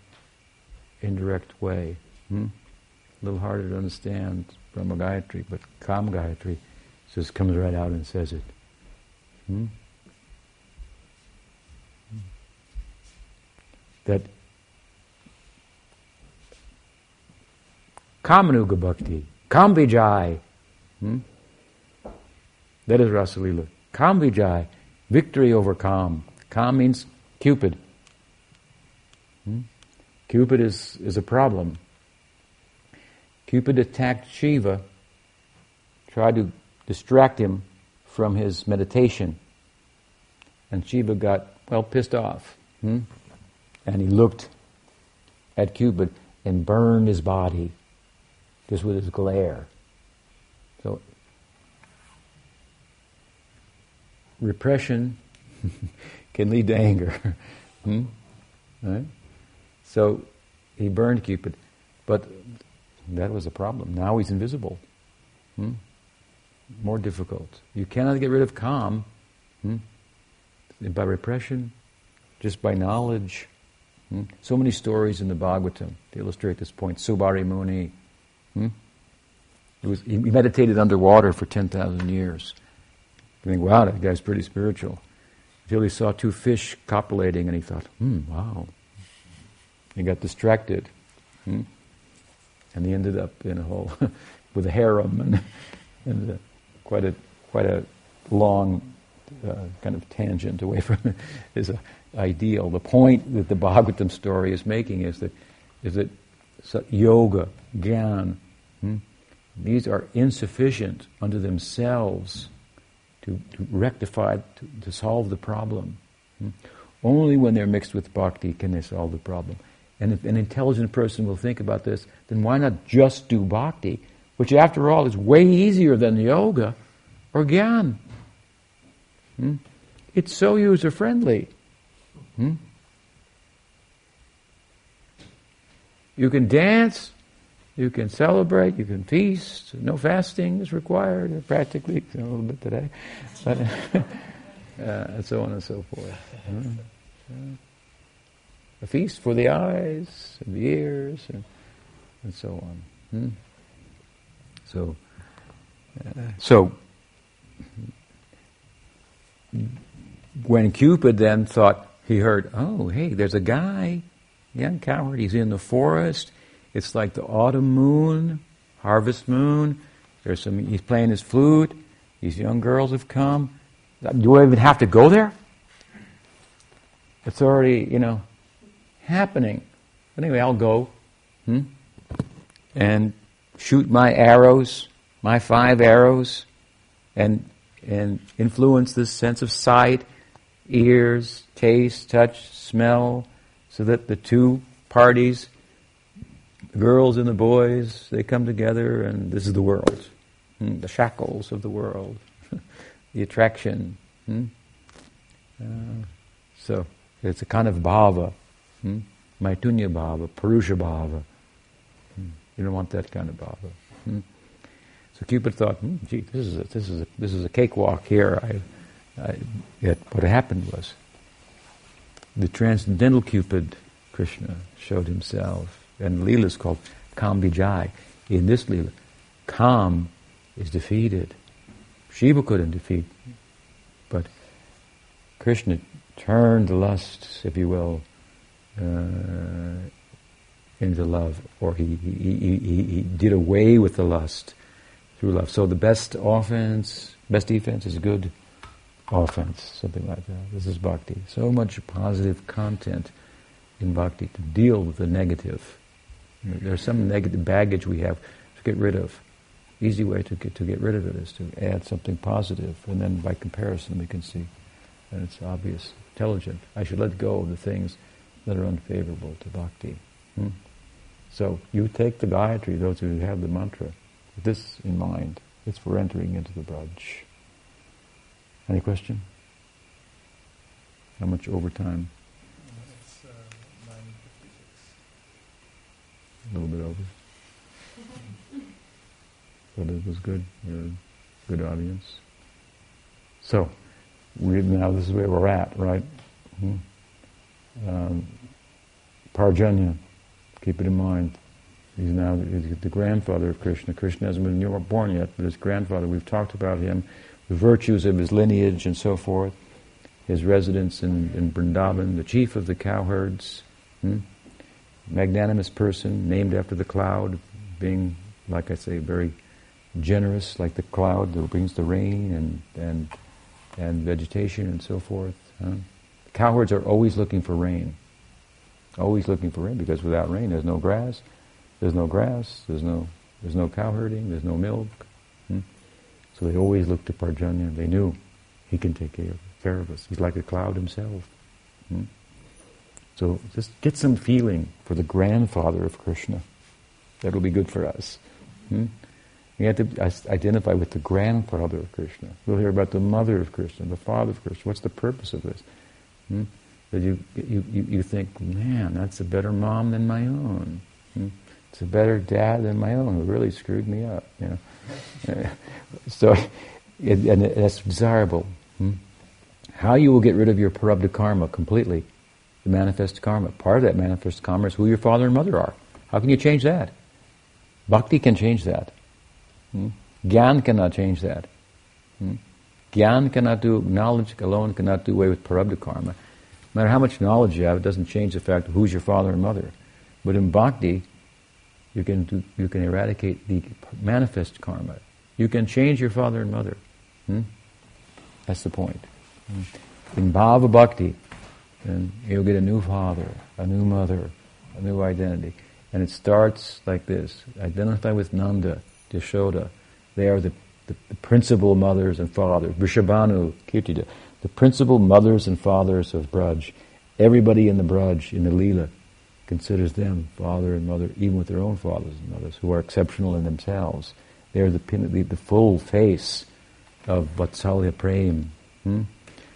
indirect way. Hmm? A little harder to understand Brahma Gayatri, but Kam Gayatri just comes right out and says it. Hmm? That Kamanuga Bhakti, Kam Vijay, hmm? that is Rasalila. Kam Vijay, victory over Kam. Kam means Cupid. Hmm? Cupid is, is a problem. Cupid attacked Shiva, tried to distract him from his meditation. And Shiva got, well, pissed off. Hmm? And he looked at Cupid and burned his body just with his glare. So, repression <laughs> can lead to anger. <laughs> hmm? right? So, he burned Cupid. But that was a problem. Now he's invisible. Hmm? More difficult. You cannot get rid of Kam hmm? by repression, just by knowledge. Hmm? So many stories in the Bhagavatam to illustrate this point. Saubhari Muni, hmm? Was, he meditated underwater for 10,000 years. You think, wow, that guy's pretty spiritual. Until he saw two fish copulating and he thought, hmm, wow. He got distracted. Hmm? And he ended up in a hole <laughs> with a harem and, and a, quite, a, quite a long uh, kind of tangent away from <laughs> his ideal. The point that the Bhagavatam story is making is that, is that yoga, gyan, hmm, these are insufficient unto themselves to, to rectify, to, to, solve the problem. Hmm. Only when they're mixed with bhakti can they solve the problem. And if an intelligent person will think about this, then why not just do bhakti, which after all is way easier than yoga or gyan? Hmm? It's so user friendly. Hmm? You can dance, you can celebrate, you can feast. No fasting is required, practically, a little bit today, but, <laughs> uh, and so on and so forth. Hmm? A feast for the eyes, and the ears, and, and so on. Hmm? So, uh, so when Cupid then thought, he heard, oh, hey, there's a guy, young coward, he's in the forest. It's like the autumn moon, harvest moon. There's some, he's playing his flute. These young girls have come. Do I even have to go there? It's already, you know, happening. But anyway, I'll go. Hmm? And shoot my arrows, my five arrows, and and influence this sense of sight, ears, taste, touch, smell, so that the two parties, girls and the boys, they come together and this is the world. Hmm? The shackles of the world, <laughs> the attraction. Hmm? Uh, so it's a kind of bhava, hmm? Maitunya bhava, Purusha bhava. Hmm? You don't want that kind of bhava. Hmm? So Cupid thought, hmm, gee, this is a, this is a, this is a cakewalk here. I, I, yet what happened was the transcendental Cupid, Krishna, showed himself, and Leela is called Kam Vijay. In this Leela, Kam is defeated. Shiva couldn't defeat, but Krishna turned the lust, if you will, uh, into love, or he, he, he, he, did away with the lust through love. So the best offense, best defense is good offense, something like that. This is bhakti. So much positive content in bhakti to deal with the negative. There's some negative baggage we have to get rid of. Easy way to get to get rid of it is to add something positive, and then by comparison we can see, and it's obvious, intelligent. I should let go of the things that are unfavorable to bhakti. Hmm? So you take the Gayatri, those who have the mantra, with this in mind. It's for entering into the Braj. Any question? How much overtime? It's uh, 9.56. A little bit over. but it was good. good audience. So, we, now this is where we're at, right? Hmm. Um, Parjanya, keep it in mind. He's now the, the grandfather of Krishna. Krishna hasn't been born yet, but his grandfather, we've talked about him, the virtues of his lineage and so forth, his residence in, in Vrindavan, the chief of the cowherds, hmm? Magnanimous person, named after the cloud, being, like I say, very generous, like the cloud that brings the rain and, and, and vegetation and so forth. Huh? Cowherds are always looking for rain. Always looking for rain, because without rain there's no grass, there's no grass, there's no, there's no cow herding, there's no milk. Hmm? So they always looked to Parjanya. They knew he can take care, care of us. He's like a cloud himself. Hmm? So just get some feeling for the grandfather of Krishna. That'll be good for us. Hmm? We have to identify with the grandfather of Krishna. We'll hear about the mother of Krishna, the father of Krishna. What's the purpose of this? Hmm? That you, you, you think, man, that's a better mom than my own. Hmm? It's a better dad than my own who really screwed me up, you know. <laughs> so, and that's desirable. Hmm? How you will get rid of your prarabdha karma completely, the manifest karma. Part of that manifest karma is who your father and mother are. How can you change that? Bhakti can change that. Hmm? Gyan cannot change that. Hmm? Gyan cannot do, knowledge alone cannot do away with prarabdha karma. No matter how much knowledge you have, it doesn't change the fact of who's your father and mother. But in bhakti, you can, do, you can eradicate the manifest karma. You can change your father and mother. Hmm? That's the point. Hmm? In bhava bhakti, then you'll get a new father, a new mother, a new identity. And it starts like this. Identify with Nanda, Yashoda. They are the, the, the principal mothers and fathers. Vrishabhanu, Kirtida. The principal mothers and fathers of Braj. Everybody in the Braj, in the Leela, considers them father and mother, even with their own fathers and mothers, who are exceptional in themselves. They're the, the, the full face of Vatsalya Prem. Hmm?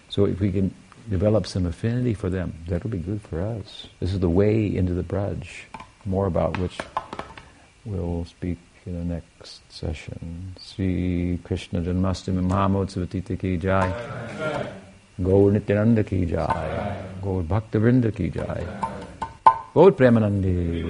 So if we can develop some affinity for them, that'll be good for us. This is the way into the Braj, more about which we'll speak in the next session. Sri Krishna Janmashtami Mahamotsava ki jai. Gaur Nityananda ki jai. Gaur Bhakta Vrinda ki jai. Gaur Premanandi.